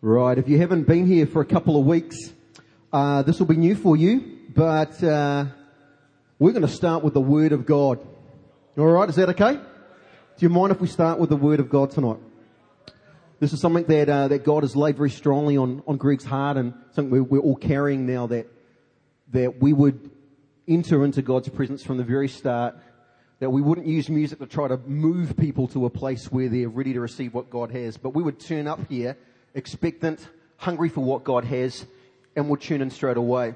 Right, if you haven't been here for a couple of weeks, uh, this will be new for you, but uh, we're going to start with the Word of God. All right, is that okay? Do you mind if we start with the Word of God tonight? This is something that uh, that God has laid very strongly on, on Greg's heart, and something we're, we're all carrying now. That that we would enter into God's presence from the very start. That we wouldn't use music to try to move people to a place where they're ready to receive what God has, but we would turn up here expectant, hungry for what God has, and we'll tune in straight away.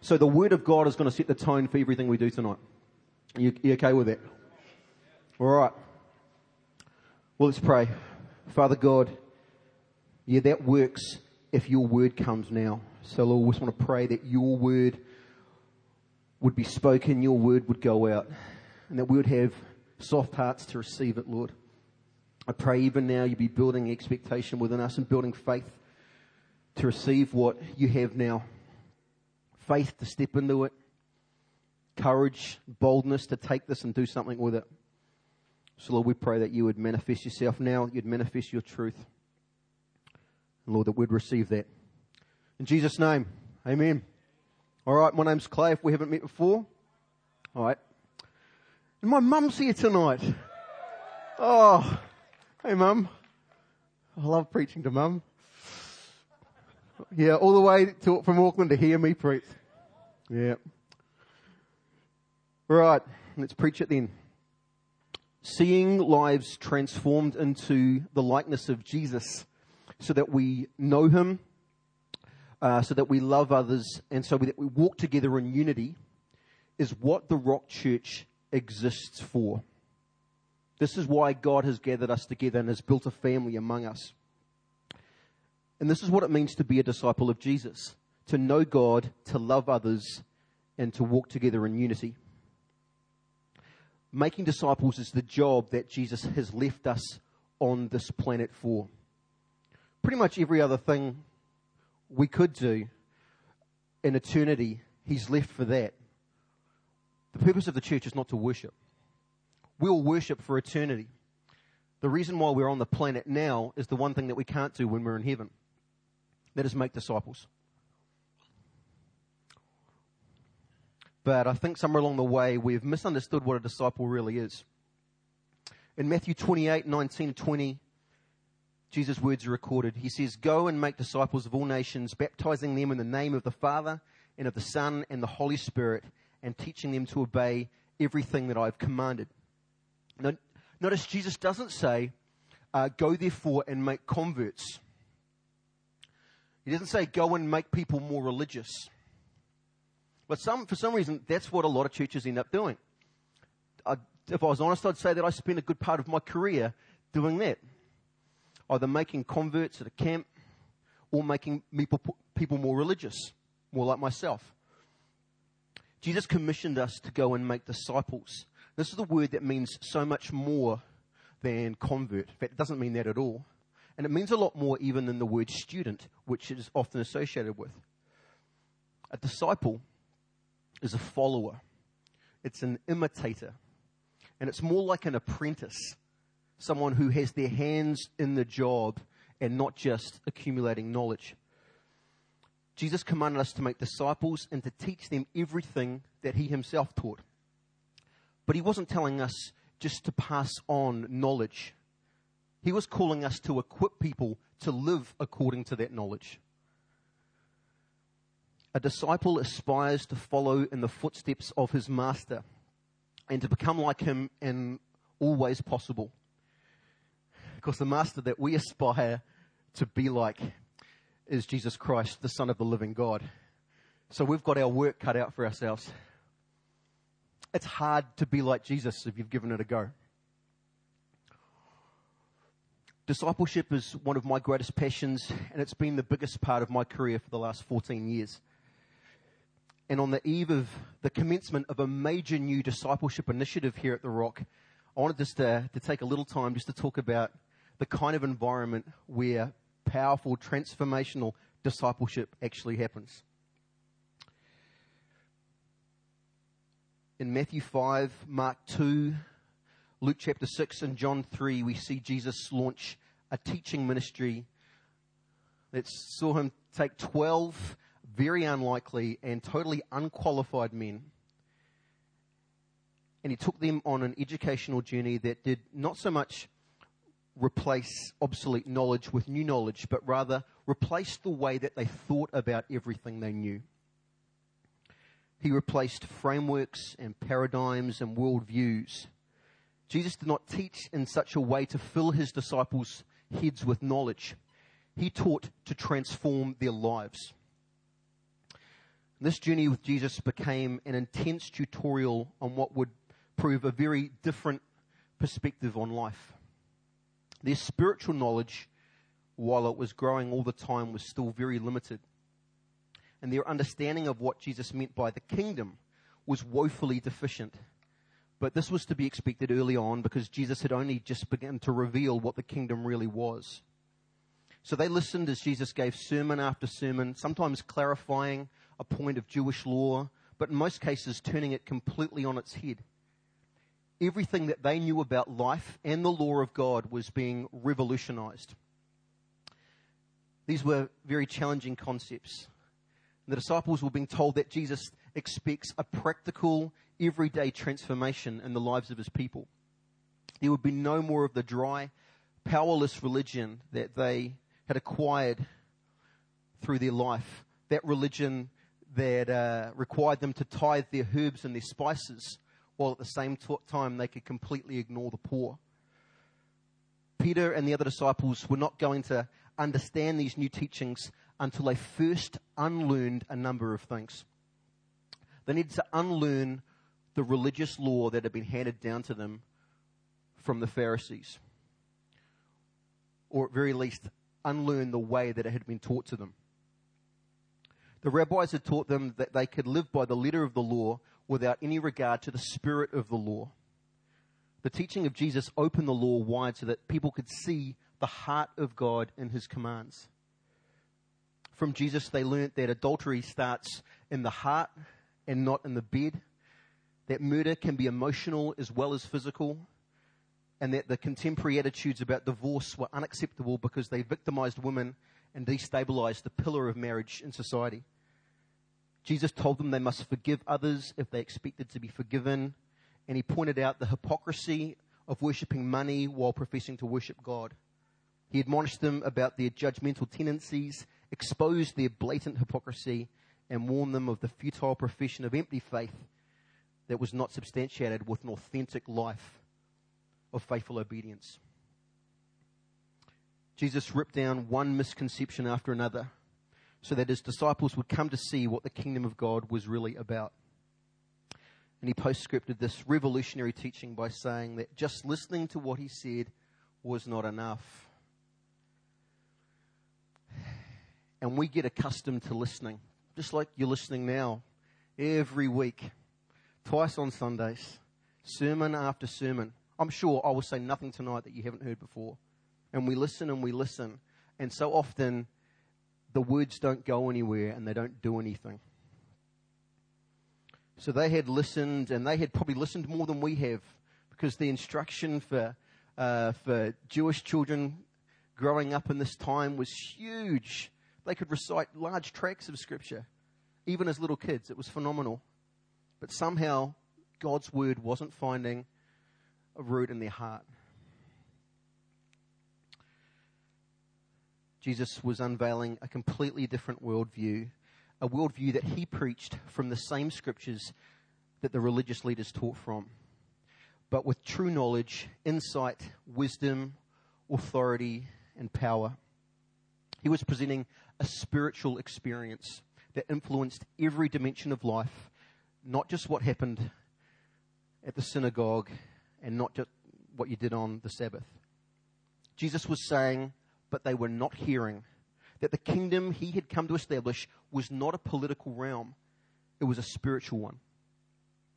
So the Word of God is going to set the tone for everything we do tonight. You, you okay with that? All right. Well, let's pray. Father God, yeah, that works if your word comes now. So, Lord, we just want to pray that your word would be spoken, your word would go out, and that we would have soft hearts to receive it, Lord. I pray even now you'd be building expectation within us and building faith to receive what you have now. Faith to step into it, courage, boldness to take this and do something with it. So, Lord, we pray that you would manifest yourself now, you'd manifest your truth. And Lord, that we'd receive that. In Jesus' name, amen. All right, my name's Clay, if we haven't met before. All right. And my mum's here tonight. Oh, hey mum. I love preaching to mum. Yeah, all the way to, from Auckland to hear me preach. Yeah. Right, let's preach it then. Seeing lives transformed into the likeness of Jesus so that we know Him, uh, so that we love others, and so that we walk together in unity is what the Rock Church exists for. This is why God has gathered us together and has built a family among us. And this is what it means to be a disciple of Jesus to know God, to love others, and to walk together in unity. Making disciples is the job that Jesus has left us on this planet for. Pretty much every other thing we could do in eternity, He's left for that. The purpose of the church is not to worship. We'll worship for eternity. The reason why we're on the planet now is the one thing that we can't do when we're in heaven. That is make disciples. But I think somewhere along the way we've misunderstood what a disciple really is. In Matthew 28, 19 to 20, Jesus' words are recorded. He says, Go and make disciples of all nations, baptizing them in the name of the Father and of the Son and the Holy Spirit, and teaching them to obey everything that I've commanded. Now, notice Jesus doesn't say, uh, Go therefore and make converts. He doesn't say, Go and make people more religious. But some, for some reason, that's what a lot of churches end up doing. I, if I was honest, I'd say that I spent a good part of my career doing that. Either making converts at a camp or making people, people more religious, more like myself. Jesus commissioned us to go and make disciples. This is the word that means so much more than convert. In fact, it doesn't mean that at all. And it means a lot more even than the word student, which it is often associated with. A disciple is a follower, it's an imitator, and it's more like an apprentice, someone who has their hands in the job and not just accumulating knowledge. Jesus commanded us to make disciples and to teach them everything that he himself taught. But he wasn't telling us just to pass on knowledge. He was calling us to equip people to live according to that knowledge. A disciple aspires to follow in the footsteps of his master and to become like him in all ways possible. Because the master that we aspire to be like is Jesus Christ, the Son of the living God. So we've got our work cut out for ourselves. It's hard to be like Jesus if you've given it a go. Discipleship is one of my greatest passions, and it's been the biggest part of my career for the last 14 years. And on the eve of the commencement of a major new discipleship initiative here at The Rock, I wanted just to, to take a little time just to talk about the kind of environment where powerful, transformational discipleship actually happens. In Matthew 5, Mark 2, Luke chapter 6, and John 3, we see Jesus launch a teaching ministry that saw him take 12 very unlikely and totally unqualified men and he took them on an educational journey that did not so much replace obsolete knowledge with new knowledge, but rather replace the way that they thought about everything they knew. He replaced frameworks and paradigms and worldviews. Jesus did not teach in such a way to fill his disciples' heads with knowledge. He taught to transform their lives. This journey with Jesus became an intense tutorial on what would prove a very different perspective on life. Their spiritual knowledge, while it was growing all the time, was still very limited. And their understanding of what Jesus meant by the kingdom was woefully deficient. But this was to be expected early on because Jesus had only just begun to reveal what the kingdom really was. So they listened as Jesus gave sermon after sermon, sometimes clarifying a point of Jewish law, but in most cases turning it completely on its head everything that they knew about life and the law of God was being revolutionized. These were very challenging concepts. The disciples were being told that Jesus expects a practical, everyday transformation in the lives of his people. There would be no more of the dry, powerless religion that they had acquired through their life. That religion that uh, required them to tithe their herbs and their spices while at the same time they could completely ignore the poor. Peter and the other disciples were not going to understand these new teachings until they first unlearned a number of things. They needed to unlearn the religious law that had been handed down to them from the Pharisees. Or at very least, unlearn the way that it had been taught to them. The rabbis had taught them that they could live by the letter of the law without any regard to the spirit of the law. The teaching of Jesus opened the law wide so that people could see the heart of God in his commands. From Jesus, they learnt that adultery starts in the heart and not in the bed, that murder can be emotional as well as physical, and that the contemporary attitudes about divorce were unacceptable because they victimized women and destabilized the pillar of marriage in society. Jesus told them they must forgive others if they expected to be forgiven. And he pointed out the hypocrisy of worshipping money while professing to worship God. He admonished them about their judgmental tendencies, exposed their blatant hypocrisy, and warned them of the futile profession of empty faith that was not substantiated with an authentic life of faithful obedience. Jesus ripped down one misconception after another so that his disciples would come to see what the kingdom of God was really about. And he postscripted this revolutionary teaching by saying that just listening to what he said was not enough. And we get accustomed to listening, just like you're listening now, every week, twice on Sundays, sermon after sermon. I'm sure I will say nothing tonight that you haven't heard before. And we listen and we listen. And so often the words don't go anywhere and they don't do anything. So they had listened, and they had probably listened more than we have, because the instruction for uh, for Jewish children growing up in this time was huge. They could recite large tracts of scripture, even as little kids. It was phenomenal. But somehow, God's word wasn't finding a root in their heart. Jesus was unveiling a completely different worldview, a worldview that he preached from the same scriptures that the religious leaders taught from, but with true knowledge, insight, wisdom, authority, and power. He was presenting a spiritual experience that influenced every dimension of life, not just what happened at the synagogue and not just what you did on the Sabbath. Jesus was saying, but they were not hearing. That the kingdom he had come to establish was not a political realm, it was a spiritual one.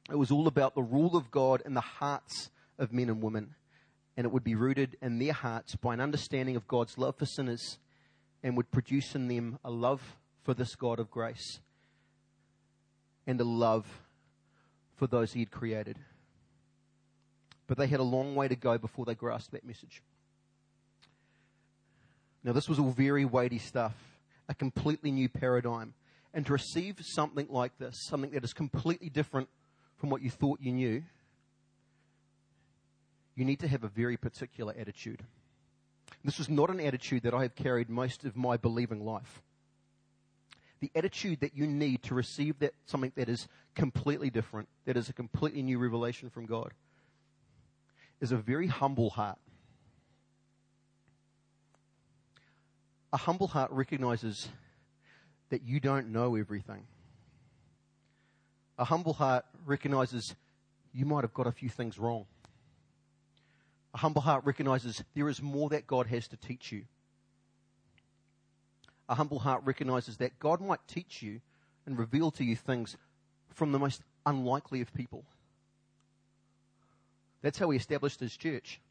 It was all about the rule of God in the hearts of men and women. And it would be rooted in their hearts by an understanding of God's love for sinners and would produce in them a love for this God of grace and a love for those he had created. But they had a long way to go before they grasped that message. Now, this was all very weighty stuff. a completely new paradigm. And to receive something like this, something that is completely different from what you thought you knew, you need to have a very particular attitude. This is not an attitude that I have carried most of my believing life. The attitude that you need to receive that something that is completely different, that is a completely new revelation from God, is a very humble heart. A humble heart recognizes that you don't know everything. A humble heart recognizes you might have got a few things wrong. A humble heart recognizes there is more that God has to teach you. A humble heart recognizes that God might teach you and reveal to you things from the most unlikely of people. That's how he established his church.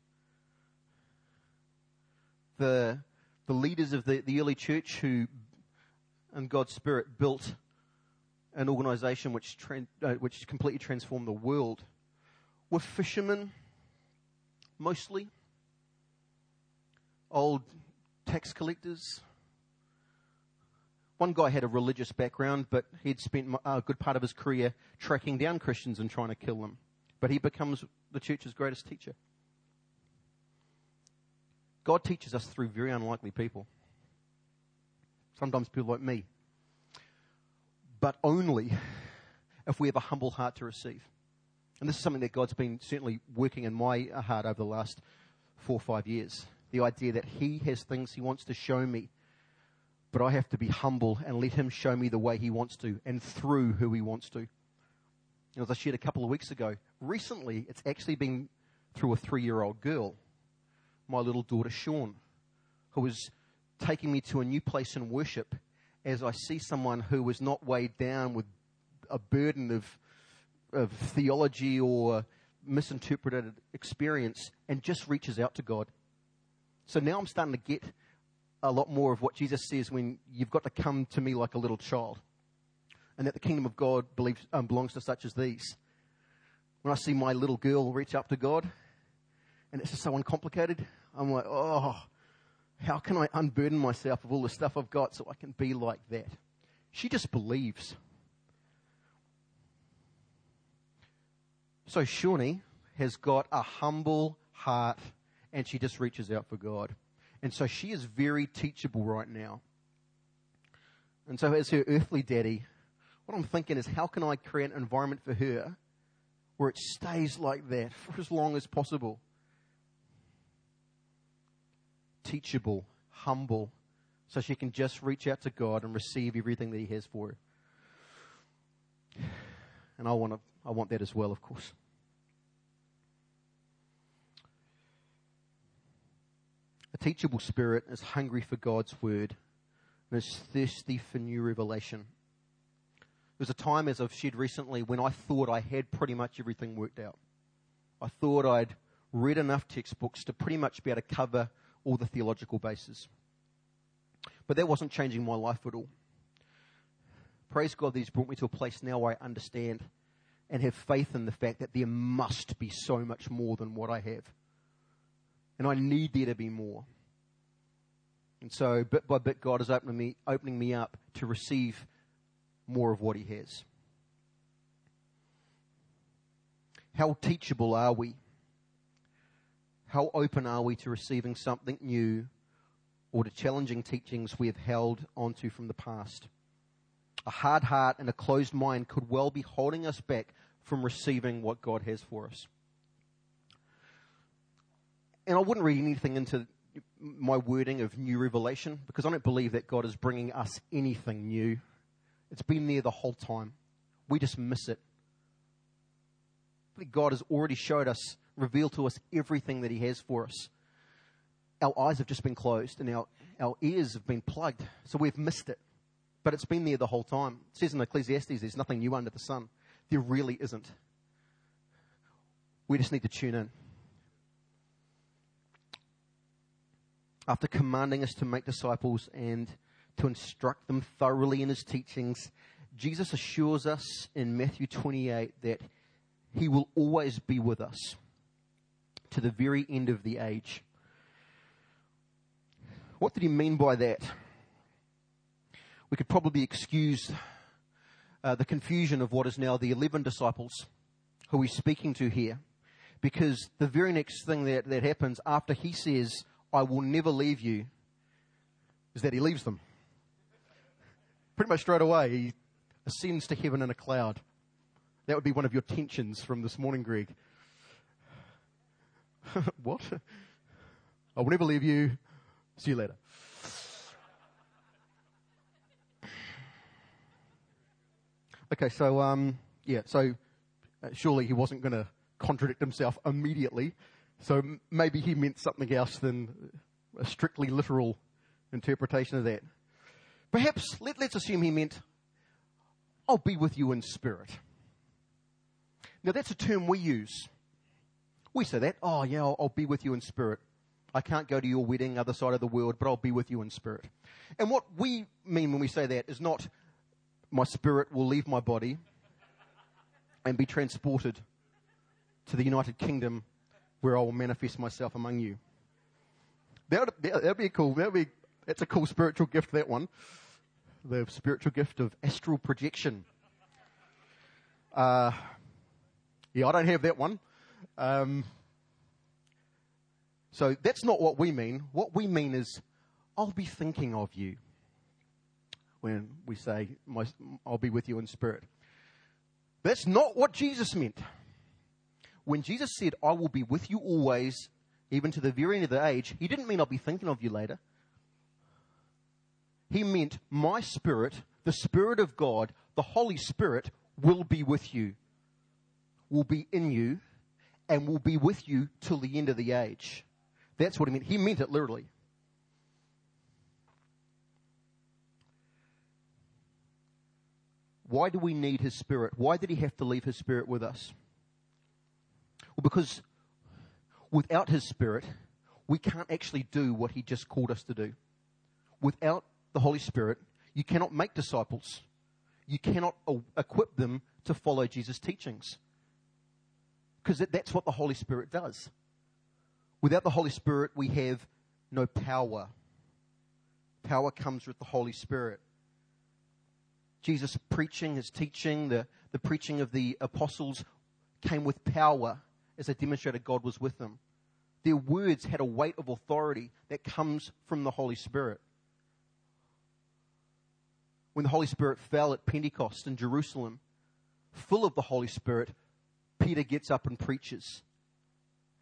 The, the leaders of the, the early church who, in God's Spirit, built an organization which, uh, which completely transformed the world were fishermen, mostly. Old tax collectors. One guy had a religious background, but he'd spent a good part of his career tracking down Christians and trying to kill them. But he becomes the church's greatest teacher. God teaches us through very unlikely people. Sometimes people like me. But only if we have a humble heart to receive. And this is something that God's been certainly working in my heart over the last four or five years. The idea that He has things He wants to show me, but I have to be humble and let Him show me the way He wants to and through who He wants to. And as I shared a couple of weeks ago, recently it's actually been through a three year old girl, my little daughter Sean, who was taking me to a new place in worship as I see someone who was not weighed down with a burden of of theology or misinterpreted experience and just reaches out to God. So now I'm starting to get a lot more of what Jesus says when you've got to come to me like a little child. And that the kingdom of God believes, um, belongs to such as these. When I see my little girl reach up to God, and it's just so uncomplicated, I'm like, oh, how can I unburden myself of all the stuff I've got so I can be like that? She just believes. So Shawnee has got a humble heart and she just reaches out for God. And so she is very teachable right now. And so as her earthly daddy, what I'm thinking is how can I create an environment for her where it stays like that for as long as possible? Teachable, humble, so she can just reach out to God and receive everything that He has for her. And I want to, I want that as well, of course. A teachable spirit is hungry for God's word and is thirsty for new revelation. There was a time, as I've shared recently, when I thought I had pretty much everything worked out. I thought I'd read enough textbooks to pretty much be able to cover all the theological bases. But that wasn't changing my life at all. Praise God that He's brought me to a place now where I understand and have faith in the fact that there must be so much more than what I have. And I need there to be more. And so bit by bit God is opening me, opening me up to receive more of what He has. How teachable are we? How open are we to receiving something new or to challenging teachings we have held onto from the past? A hard heart and a closed mind could well be holding us back from receiving what God has for us. And I wouldn't read anything into my wording of new revelation because I don't believe that God is bringing us anything new. It's been there the whole time. We just miss it. God has already showed us, revealed to us everything that He has for us. Our eyes have just been closed and our, our ears have been plugged, so we've missed it but it's been there the whole time. It says in Ecclesiastes, there's nothing new under the sun. There really isn't. We just need to tune in. After commanding us to make disciples and to instruct them thoroughly in his teachings, Jesus assures us in Matthew 28 that he will always be with us to the very end of the age. What did he mean by that? We could probably excuse uh, the confusion of what is now the 11 disciples who he's speaking to here. Because the very next thing that, that happens after he says, I will never leave you, is that he leaves them. Pretty much straight away, he ascends to heaven in a cloud. That would be one of your tensions from this morning, Greg. what? I will never leave you. See you later. Okay, so um, yeah, so uh, surely he wasn't going to contradict himself immediately. So m- maybe he meant something else than a strictly literal interpretation of that. Perhaps let, let's assume he meant, "I'll be with you in spirit." Now that's a term we use. We say that, "Oh yeah, I'll, I'll be with you in spirit." I can't go to your wedding, other side of the world, but I'll be with you in spirit. And what we mean when we say that is not my spirit will leave my body and be transported to the United Kingdom where I will manifest myself among you. That would, be cool. That would be, that's a cool spiritual gift, that one. The spiritual gift of astral projection. Uh, yeah, I don't have that one. Um, so that's not what we mean. What we mean is, I'll be thinking of you when we say, I'll be with you in spirit. That's not what Jesus meant. When Jesus said, I will be with you always, even to the very end of the age, he didn't mean I'll be thinking of you later. He meant my spirit, the spirit of God, the Holy Spirit will be with you, will be in you, and will be with you till the end of the age. That's what he meant. He meant it literally. Why do we need His Spirit? Why did He have to leave His Spirit with us? Well, because without His Spirit, we can't actually do what He just called us to do. Without the Holy Spirit, you cannot make disciples. You cannot equip them to follow Jesus' teachings. Because that's what the Holy Spirit does. Without the Holy Spirit, we have no power. Power comes with the Holy Spirit. Jesus' preaching, his teaching, the, the preaching of the apostles came with power as they demonstrated God was with them. Their words had a weight of authority that comes from the Holy Spirit. When the Holy Spirit fell at Pentecost in Jerusalem, full of the Holy Spirit, Peter gets up and preaches.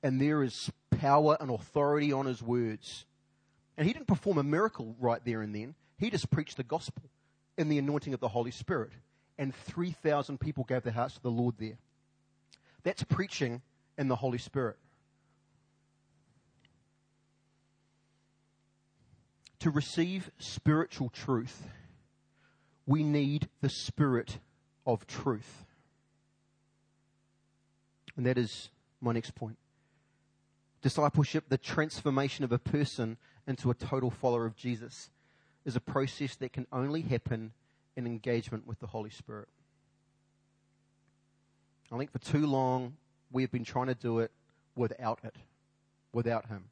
And there is power and authority on his words. And he didn't perform a miracle right there and then. He just preached the gospel in the anointing of the Holy Spirit. And 3,000 people gave their hearts to the Lord there. That's preaching in the Holy Spirit. To receive spiritual truth, we need the Spirit of truth. And that is my next point. Discipleship, the transformation of a person into a total follower of Jesus is a process that can only happen in engagement with the Holy Spirit. I think for too long we have been trying to do it without it, without Him.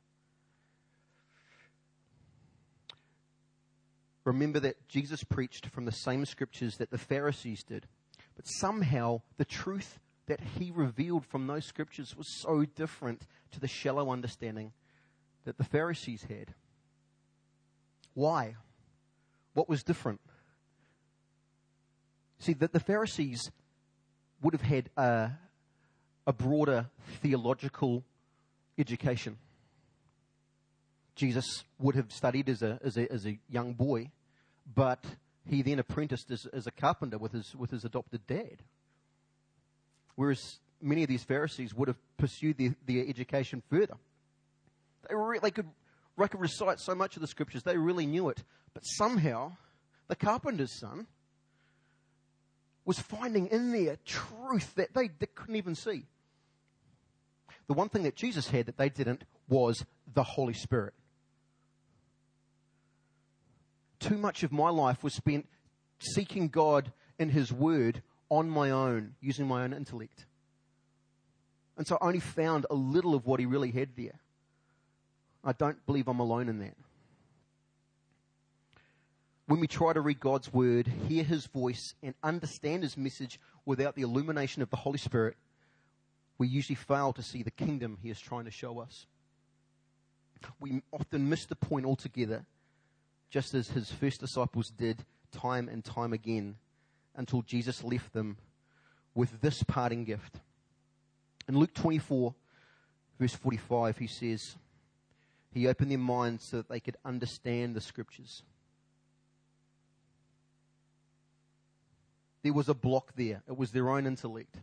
Remember that Jesus preached from the same scriptures that the Pharisees did, but somehow the truth that He revealed from those scriptures was so different to the shallow understanding that the Pharisees had. Why? What was different? See, that the Pharisees would have had a, a broader theological education. Jesus would have studied as a, as a, as a young boy, but he then apprenticed as, as a carpenter with his, with his adopted dad. Whereas many of these Pharisees would have pursued their, their education further. They, they could Could recite so much of the scriptures, they really knew it. But somehow, the carpenter's son was finding in there truth that they, they couldn't even see. The one thing that Jesus had that they didn't was the Holy Spirit. Too much of my life was spent seeking God in His Word on my own, using my own intellect. And so I only found a little of what He really had there. I don't believe I'm alone in that. when we try to read God's word, hear his voice, and understand his message without the illumination of the Holy Spirit, we usually fail to see the kingdom he is trying to show us. We often miss the point altogether, just as his first disciples did time and time again, until Jesus left them with this parting gift. In Luke 24, verse 45, he says, He opened their minds so that they could understand the scriptures. There was a block there. It was their own intellect.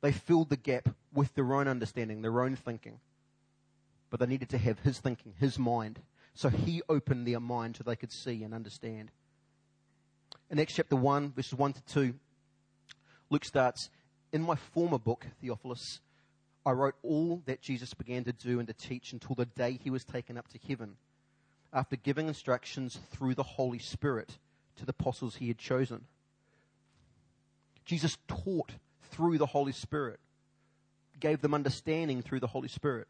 They filled the gap with their own understanding, their own thinking. But they needed to have his thinking, his mind. So he opened their mind so they could see and understand. In Acts chapter 1, verses 1 to 2, Luke starts, In my former book, Theophilus, I wrote all that Jesus began to do and to teach until the day he was taken up to heaven, after giving instructions through the Holy Spirit to the apostles he had chosen. Jesus taught through the Holy Spirit, gave them understanding through the Holy Spirit.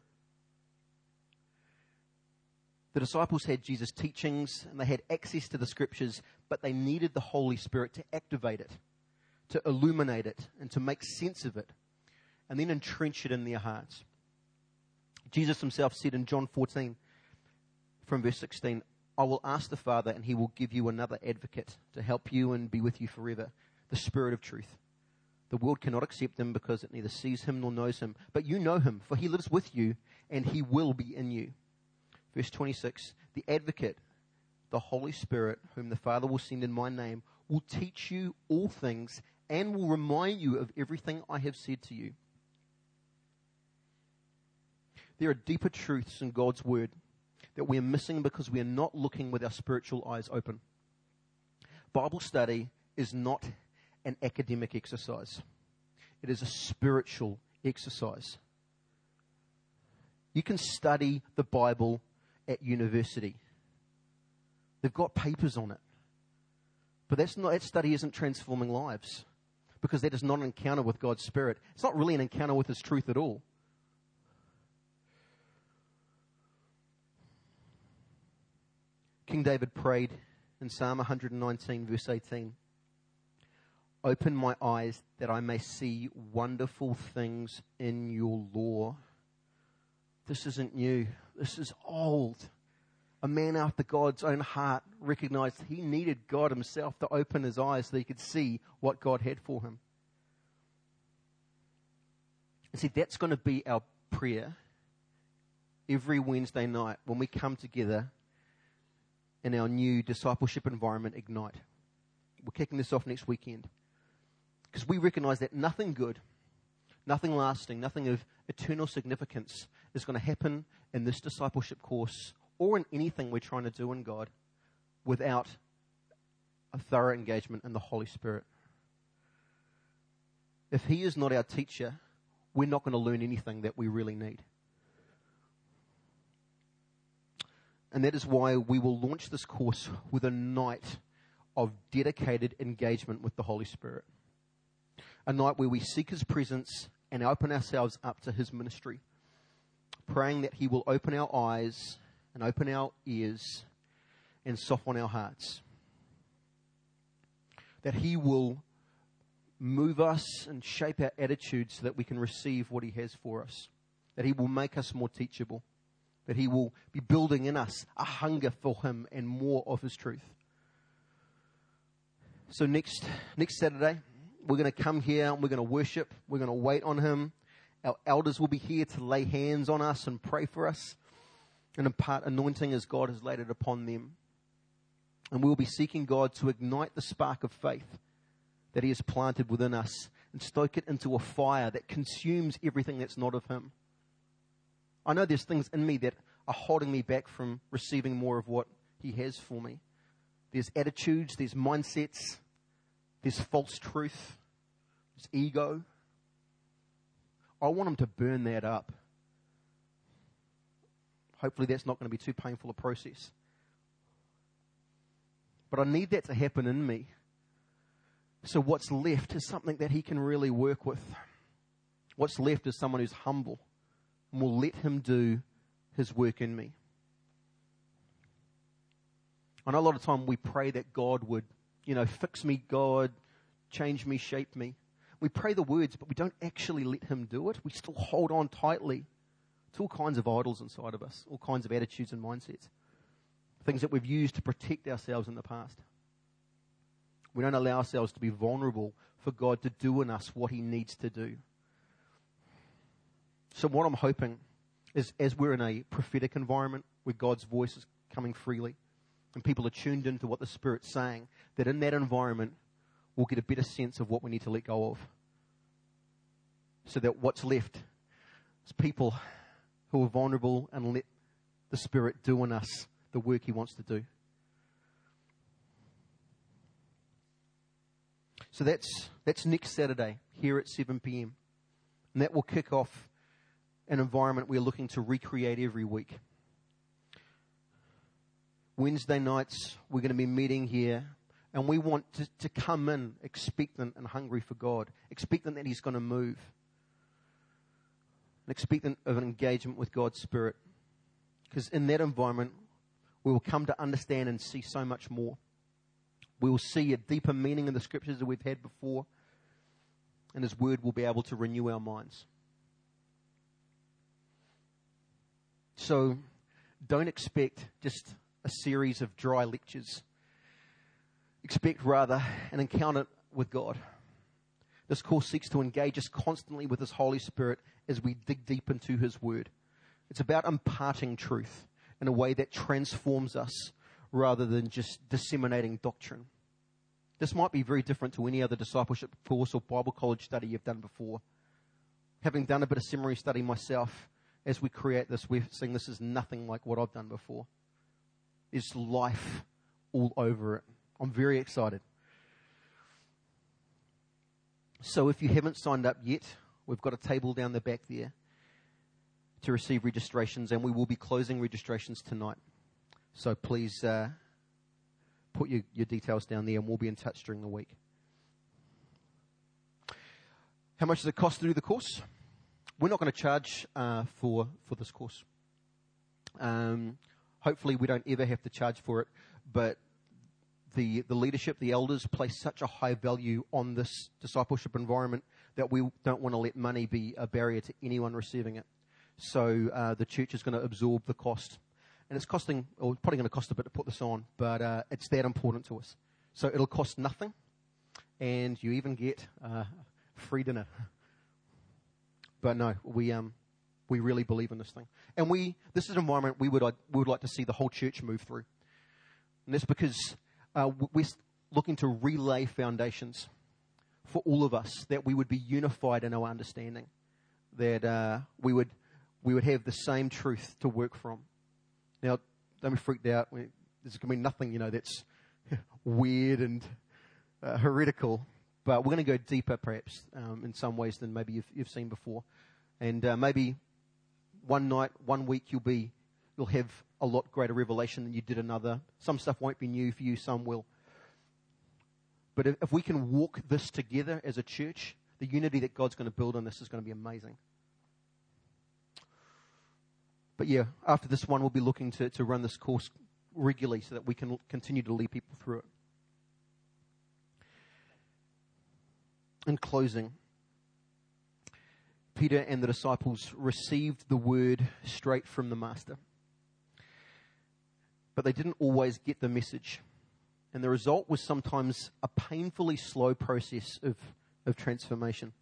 The disciples had Jesus' teachings and they had access to the scriptures, but they needed the Holy Spirit to activate it, to illuminate it, and to make sense of it, and then entrench it in their hearts. Jesus himself said in John 14, from verse 16, I will ask the Father, and he will give you another advocate to help you and be with you forever the Spirit of truth. The world cannot accept him because it neither sees him nor knows him. But you know him, for he lives with you and he will be in you. Verse 26 The advocate, the Holy Spirit, whom the Father will send in my name, will teach you all things and will remind you of everything I have said to you. There are deeper truths in God's Word that we are missing because we are not looking with our spiritual eyes open. Bible study is not an academic exercise. It is a spiritual exercise. You can study the Bible at university. They've got papers on it. But that's not, that study isn't transforming lives. Because that is not an encounter with God's Spirit. It's not really an encounter with His truth at all. King David prayed in Psalm 119 verse 18. Open my eyes that I may see wonderful things in your law. This isn't new. This is old. A man after God's own heart recognized he needed God himself to open his eyes so he could see what God had for him. And see, that's going to be our prayer every Wednesday night when we come together in our new discipleship environment, Ignite. We're kicking this off next weekend. Because we recognize that nothing good, nothing lasting, nothing of eternal significance is going to happen in this discipleship course or in anything we're trying to do in God without a thorough engagement in the Holy Spirit. If He is not our teacher, we're not going to learn anything that we really need. And that is why we will launch this course with a night of dedicated engagement with the Holy Spirit a night where we seek His presence and open ourselves up to His ministry, praying that He will open our eyes and open our ears and soften our hearts. That He will move us and shape our attitudes so that we can receive what He has for us. That He will make us more teachable. That He will be building in us a hunger for Him and more of His truth. So next, next Saturday, we're going to come here and we're going to worship. We're going to wait on Him. Our elders will be here to lay hands on us and pray for us and impart anointing as God has laid it upon them. And we'll be seeking God to ignite the spark of faith that He has planted within us and stoke it into a fire that consumes everything that's not of Him. I know there's things in me that are holding me back from receiving more of what He has for me. There's attitudes, there's mindsets, there's false truth. There's ego. I want Him to burn that up. Hopefully that's not going to be too painful a process. But I need that to happen in me. So what's left is something that he can really work with. What's left is someone who's humble and will let him do his work in me. I know a lot of time we pray that God would, you know, fix me, God, change me, shape me. We pray the words, but we don't actually let Him do it. We still hold on tightly to all kinds of idols inside of us, all kinds of attitudes and mindsets, things that we've used to protect ourselves in the past. We don't allow ourselves to be vulnerable for God to do in us what He needs to do. So what I'm hoping is as we're in a prophetic environment where God's voice is coming freely and people are tuned into what the Spirit's saying, that in that environment we'll get a better sense of what we need to let go of. So that what's left is people who are vulnerable and let the Spirit do in us the work He wants to do. So that's, that's next Saturday here at 7 p.m. And that will kick off an environment we're looking to recreate every week. Wednesday nights, we're going to be meeting here and we want to, to come in expectant and hungry for God, expectant that He's going to move, and expectant of an engagement with God's Spirit. Because in that environment, we will come to understand and see so much more. We will see a deeper meaning in the scriptures that we've had before, and His Word will be able to renew our minds. So, don't expect just a series of dry lectures expect rather an encounter with God. This course seeks to engage us constantly with His Holy Spirit as we dig deep into His Word. It's about imparting truth in a way that transforms us rather than just disseminating doctrine. This might be very different to any other discipleship course or Bible college study you've done before. Having done a bit of seminary study myself, as we create this, we're seeing this is nothing like what I've done before. There's life all over it. I'm very excited. So if you haven't signed up yet, we've got a table down the back there to receive registrations and we will be closing registrations tonight. So please uh, put your, your details down there and we'll be in touch during the week. How much does it cost to do the course? We're not going to charge uh, for for this course. Um, hopefully, we don't ever have to charge for it. But the, the leadership, the elders place such a high value on this discipleship environment that we don't want to let money be a barrier to anyone receiving it. So uh, the church is going to absorb the cost. And it's costing, or probably going to cost a bit to put this on, but uh, it's that important to us. So it'll cost nothing, and you even get uh, free dinner. But no, we um, we really believe in this thing, and we this is an environment we would we would like to see the whole church move through. And that's because uh, we're looking to relay foundations for all of us that we would be unified in our understanding, that uh, we would we would have the same truth to work from. Now, don't be freaked out. There's going to be nothing, you know, that's weird and uh, heretical, but we're going to go deeper, perhaps, um, in some ways than maybe you've, you've seen before, and uh, maybe one night, one week, you'll be you'll have a lot greater revelation than you did another. Some stuff won't be new for you, some will. But if, if we can walk this together as a church, the unity that God's going to build on this is going to be amazing. But yeah, after this one, we'll be looking to, to run this course regularly so that we can continue to lead people through it. In closing, Peter and the disciples received the word straight from the Master but they didn't always get the message. And the result was sometimes a painfully slow process of, of transformation.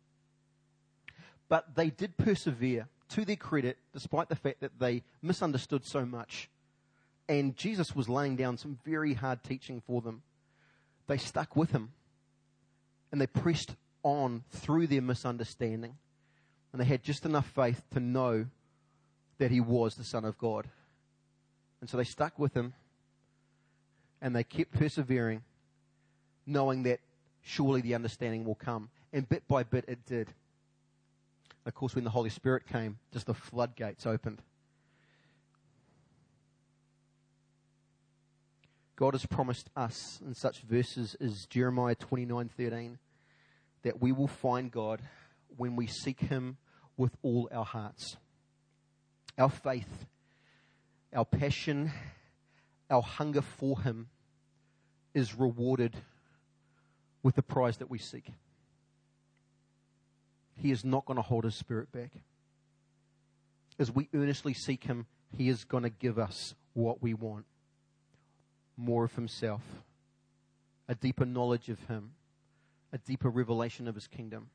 But they did persevere to their credit, despite the fact that they misunderstood so much. And Jesus was laying down some very hard teaching for them. They stuck with him and they pressed on through their misunderstanding. And they had just enough faith to know that he was the Son of God. And so they stuck with him and they kept persevering, knowing that surely the understanding will come. And bit by bit it did. Of course, when the Holy Spirit came, just the floodgates opened. God has promised us in such verses as Jeremiah 29:13 that we will find God when we seek him with all our hearts. Our faith our passion, our hunger for Him is rewarded with the prize that we seek. He is not going to hold His Spirit back. As we earnestly seek Him, He is going to give us what we want more of Himself, a deeper knowledge of Him, a deeper revelation of His kingdom.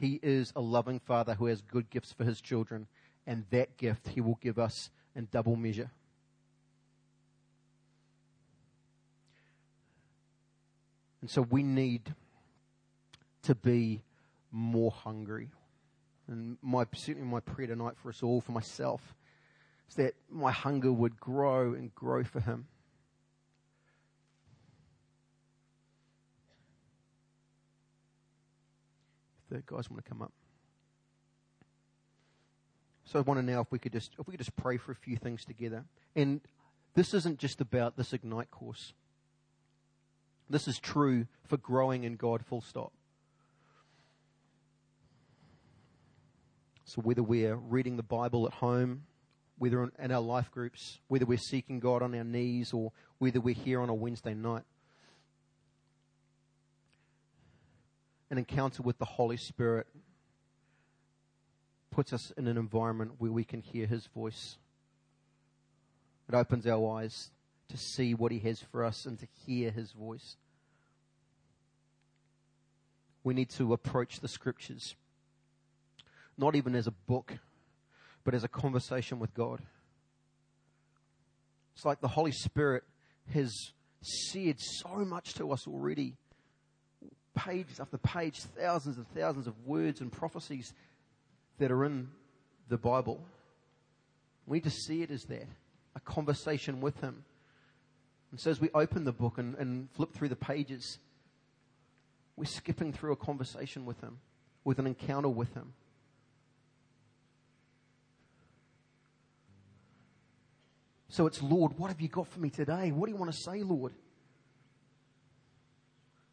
He is a loving Father who has good gifts for His children, and that gift He will give us in double measure. And so we need to be more hungry. And my, certainly my prayer tonight for us all, for myself, is that my hunger would grow and grow for Him. The guys want to come up. So I want to now if we could just if we could just pray for a few things together. And this isn't just about this Ignite course. This is true for growing in God, full stop. So whether we're reading the Bible at home, whether in our life groups, whether we're seeking God on our knees, or whether we're here on a Wednesday night, an encounter with the Holy Spirit puts us in an environment where we can hear His voice. It opens our eyes to see what He has for us and to hear His voice. We need to approach the Scriptures not even as a book, but as a conversation with God. It's like the Holy Spirit has said so much to us already. Pages after page, thousands and thousands of words and prophecies that are in the Bible. We need to see it as that a conversation with Him. And so as we open the book and, and flip through the pages, we're skipping through a conversation with Him, with an encounter with Him. So it's, Lord, what have you got for me today? What do you want to say, Lord?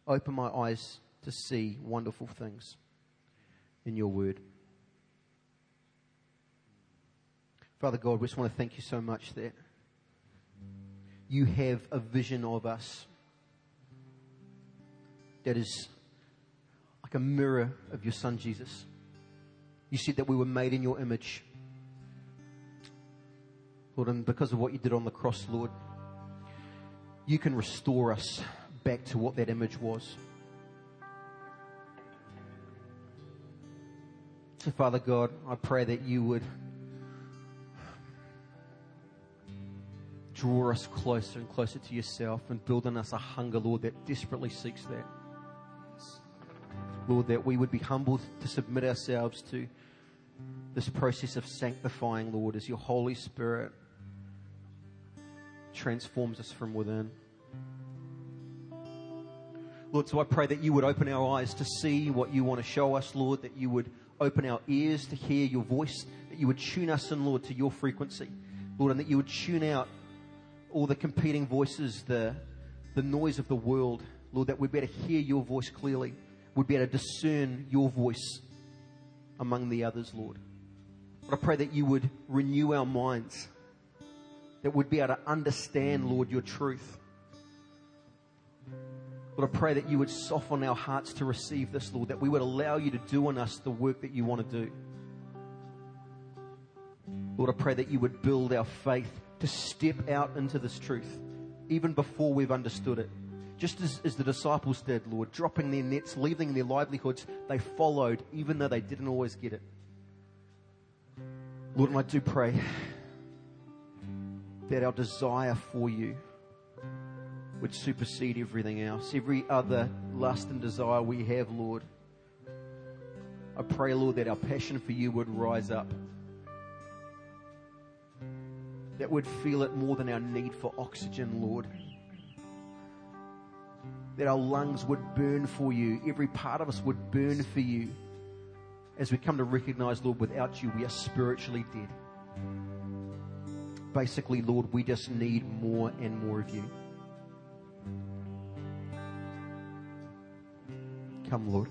Open my eyes to see wonderful things in your word. Father God, we just want to thank you so much that you have a vision of us that is like a mirror of your Son Jesus. You said that we were made in your image. Lord, and because of what you did on the cross, Lord, you can restore us back to what that image was. So, Father God, I pray that you would draw us closer and closer to yourself and build in us a hunger, Lord, that desperately seeks that. Lord, that we would be humbled to submit ourselves to this process of sanctifying, Lord, as your Holy Spirit transforms us from within. Lord, so I pray that you would open our eyes to see what you want to show us, Lord, that you would open our ears to hear your voice, that you would tune us in, Lord, to your frequency, Lord, and that you would tune out all the competing voices, the, the noise of the world, Lord, that we'd better hear your voice clearly. We'd better discern your voice among the others, Lord. But I pray that you would renew our minds that we would be able to understand, Lord, your truth. Lord, I pray that you would soften our hearts to receive this, Lord, that we would allow you to do in us the work that you want to do. Lord, I pray that you would build our faith to step out into this truth, even before we've understood it. Just as, as the disciples did, Lord, dropping their nets, leaving their livelihoods, they followed, even though they didn't always get it. Lord, and I do pray that our desire for you would supersede everything else, every other lust and desire we have, Lord. I pray, Lord, that our passion for you would rise up. That we'd feel it more than our need for oxygen, Lord. That our lungs would burn for you. Every part of us would burn for you. As we come to recognize, Lord, without you, we are spiritually dead basically, Lord, we just need more and more of you. Come, Lord.